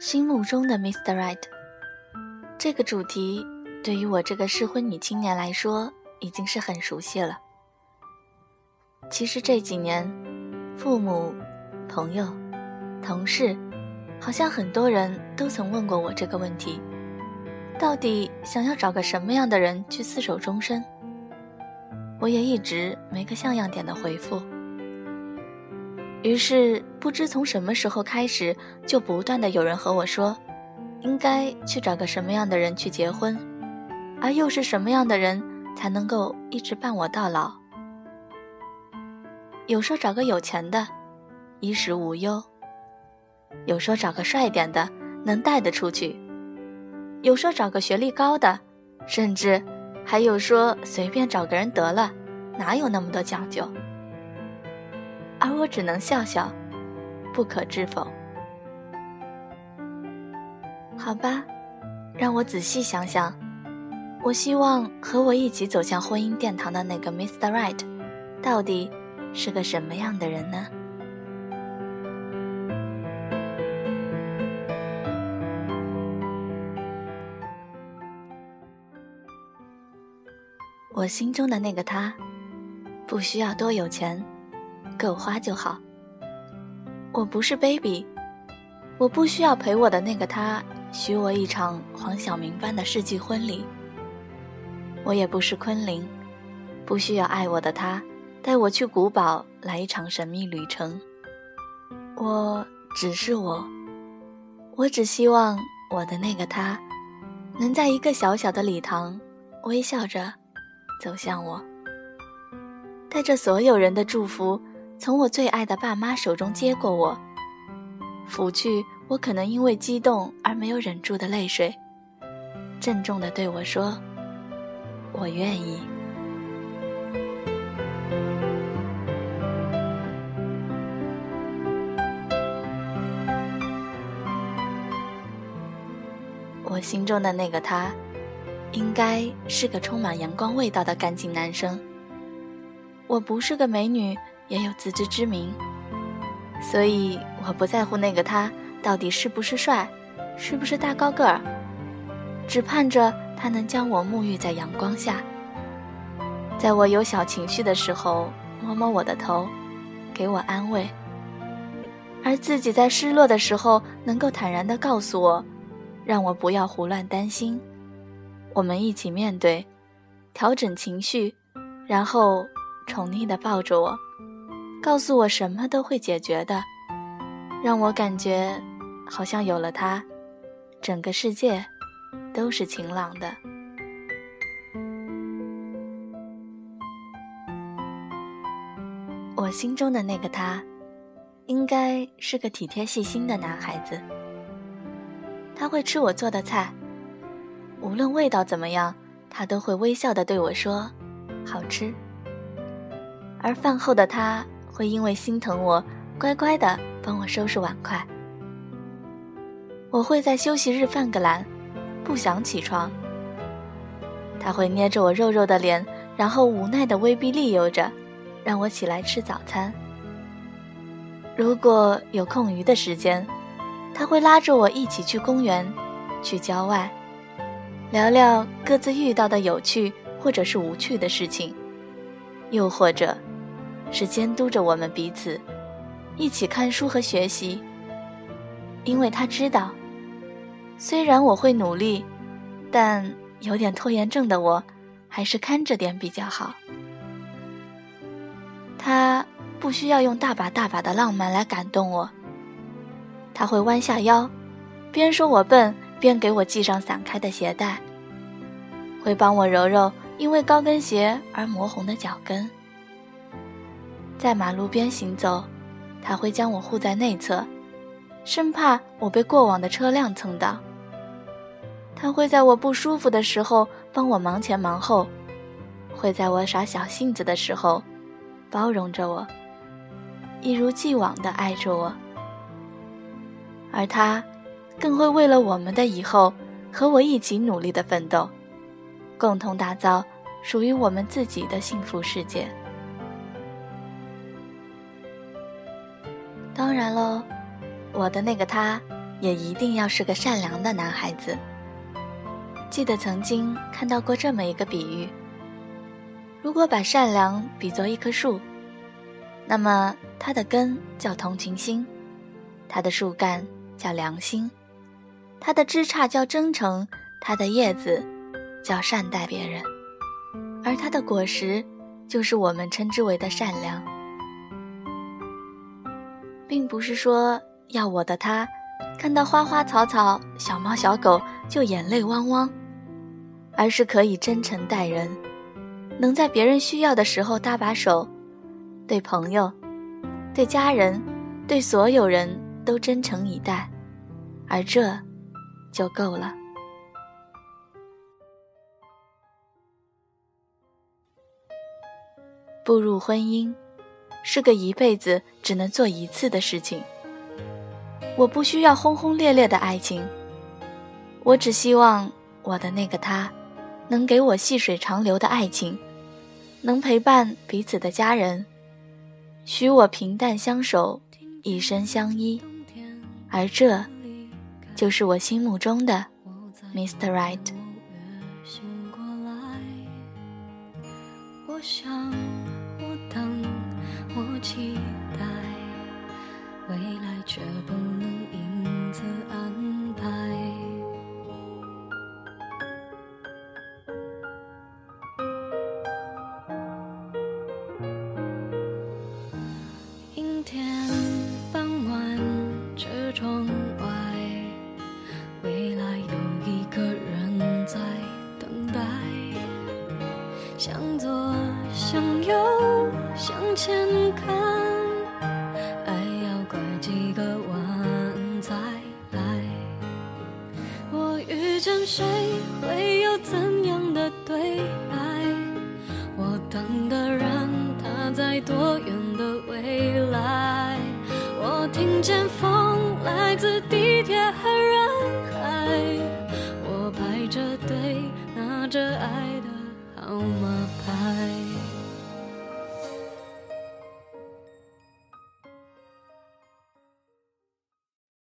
心目中的 Mr. Right，这个主题对于我这个适婚女青年来说已经是很熟悉了。其实这几年，父母、朋友、同事，好像很多人都曾问过我这个问题：到底想要找个什么样的人去厮守终身？我也一直没个像样点的回复。于是，不知从什么时候开始，就不断的有人和我说，应该去找个什么样的人去结婚，而又是什么样的人才能够一直伴我到老。有说找个有钱的，衣食无忧；有说找个帅点的，能带得出去；有说找个学历高的，甚至还有说随便找个人得了，哪有那么多讲究。而我只能笑笑，不可置否。好吧，让我仔细想想。我希望和我一起走向婚姻殿堂的那个 Mr. Right，到底是个什么样的人呢？我心中的那个他，不需要多有钱。够花就好。我不是 baby，我不需要陪我的那个他许我一场黄晓明般的世纪婚礼。我也不是昆凌，不需要爱我的他带我去古堡来一场神秘旅程。我只是我，我只希望我的那个他能在一个小小的礼堂微笑着走向我，带着所有人的祝福。从我最爱的爸妈手中接过我，抚去我可能因为激动而没有忍住的泪水，郑重地对我说：“我愿意。”我心中的那个他，应该是个充满阳光味道的干净男生。我不是个美女。也有自知之明，所以我不在乎那个他到底是不是帅，是不是大高个儿，只盼着他能将我沐浴在阳光下，在我有小情绪的时候摸摸我的头，给我安慰，而自己在失落的时候能够坦然地告诉我，让我不要胡乱担心，我们一起面对，调整情绪，然后宠溺地抱着我。告诉我什么都会解决的，让我感觉好像有了他，整个世界都是晴朗的。我心中的那个他，应该是个体贴细心的男孩子。他会吃我做的菜，无论味道怎么样，他都会微笑的对我说：“好吃。”而饭后的他。会因为心疼我，乖乖的帮我收拾碗筷。我会在休息日犯个懒，不想起床。他会捏着我肉肉的脸，然后无奈的威逼利诱着，让我起来吃早餐。如果有空余的时间，他会拉着我一起去公园，去郊外，聊聊各自遇到的有趣或者是无趣的事情，又或者。是监督着我们彼此，一起看书和学习。因为他知道，虽然我会努力，但有点拖延症的我，还是看着点比较好。他不需要用大把大把的浪漫来感动我，他会弯下腰，边说我笨，边给我系上散开的鞋带，会帮我揉揉因为高跟鞋而磨红的脚跟。在马路边行走，他会将我护在内侧，生怕我被过往的车辆蹭到。他会在我不舒服的时候帮我忙前忙后，会在我耍小性子的时候包容着我，一如既往地爱着我。而他，更会为了我们的以后和我一起努力的奋斗，共同打造属于我们自己的幸福世界。当然喽，我的那个他，也一定要是个善良的男孩子。记得曾经看到过这么一个比喻：如果把善良比作一棵树，那么它的根叫同情心，它的树干叫良心，它的枝杈叫真诚，它的叶子叫善待别人，而它的果实就是我们称之为的善良。并不是说要我的他，看到花花草草、小猫小狗就眼泪汪汪，而是可以真诚待人，能在别人需要的时候搭把手，对朋友、对家人、对所有人都真诚以待，而这就够了。步入婚姻。是个一辈子只能做一次的事情。我不需要轰轰烈烈的爱情，我只希望我的那个他，能给我细水长流的爱情，能陪伴彼此的家人，许我平淡相守，一生相依。而这，就是我心目中的 Mr. Right。我想，我等。期待未来，却不能因此安遇见谁会有怎样的对白？我等的人他在多远的未来？我听见风来自地铁和人海。我排着队拿着爱的号码牌。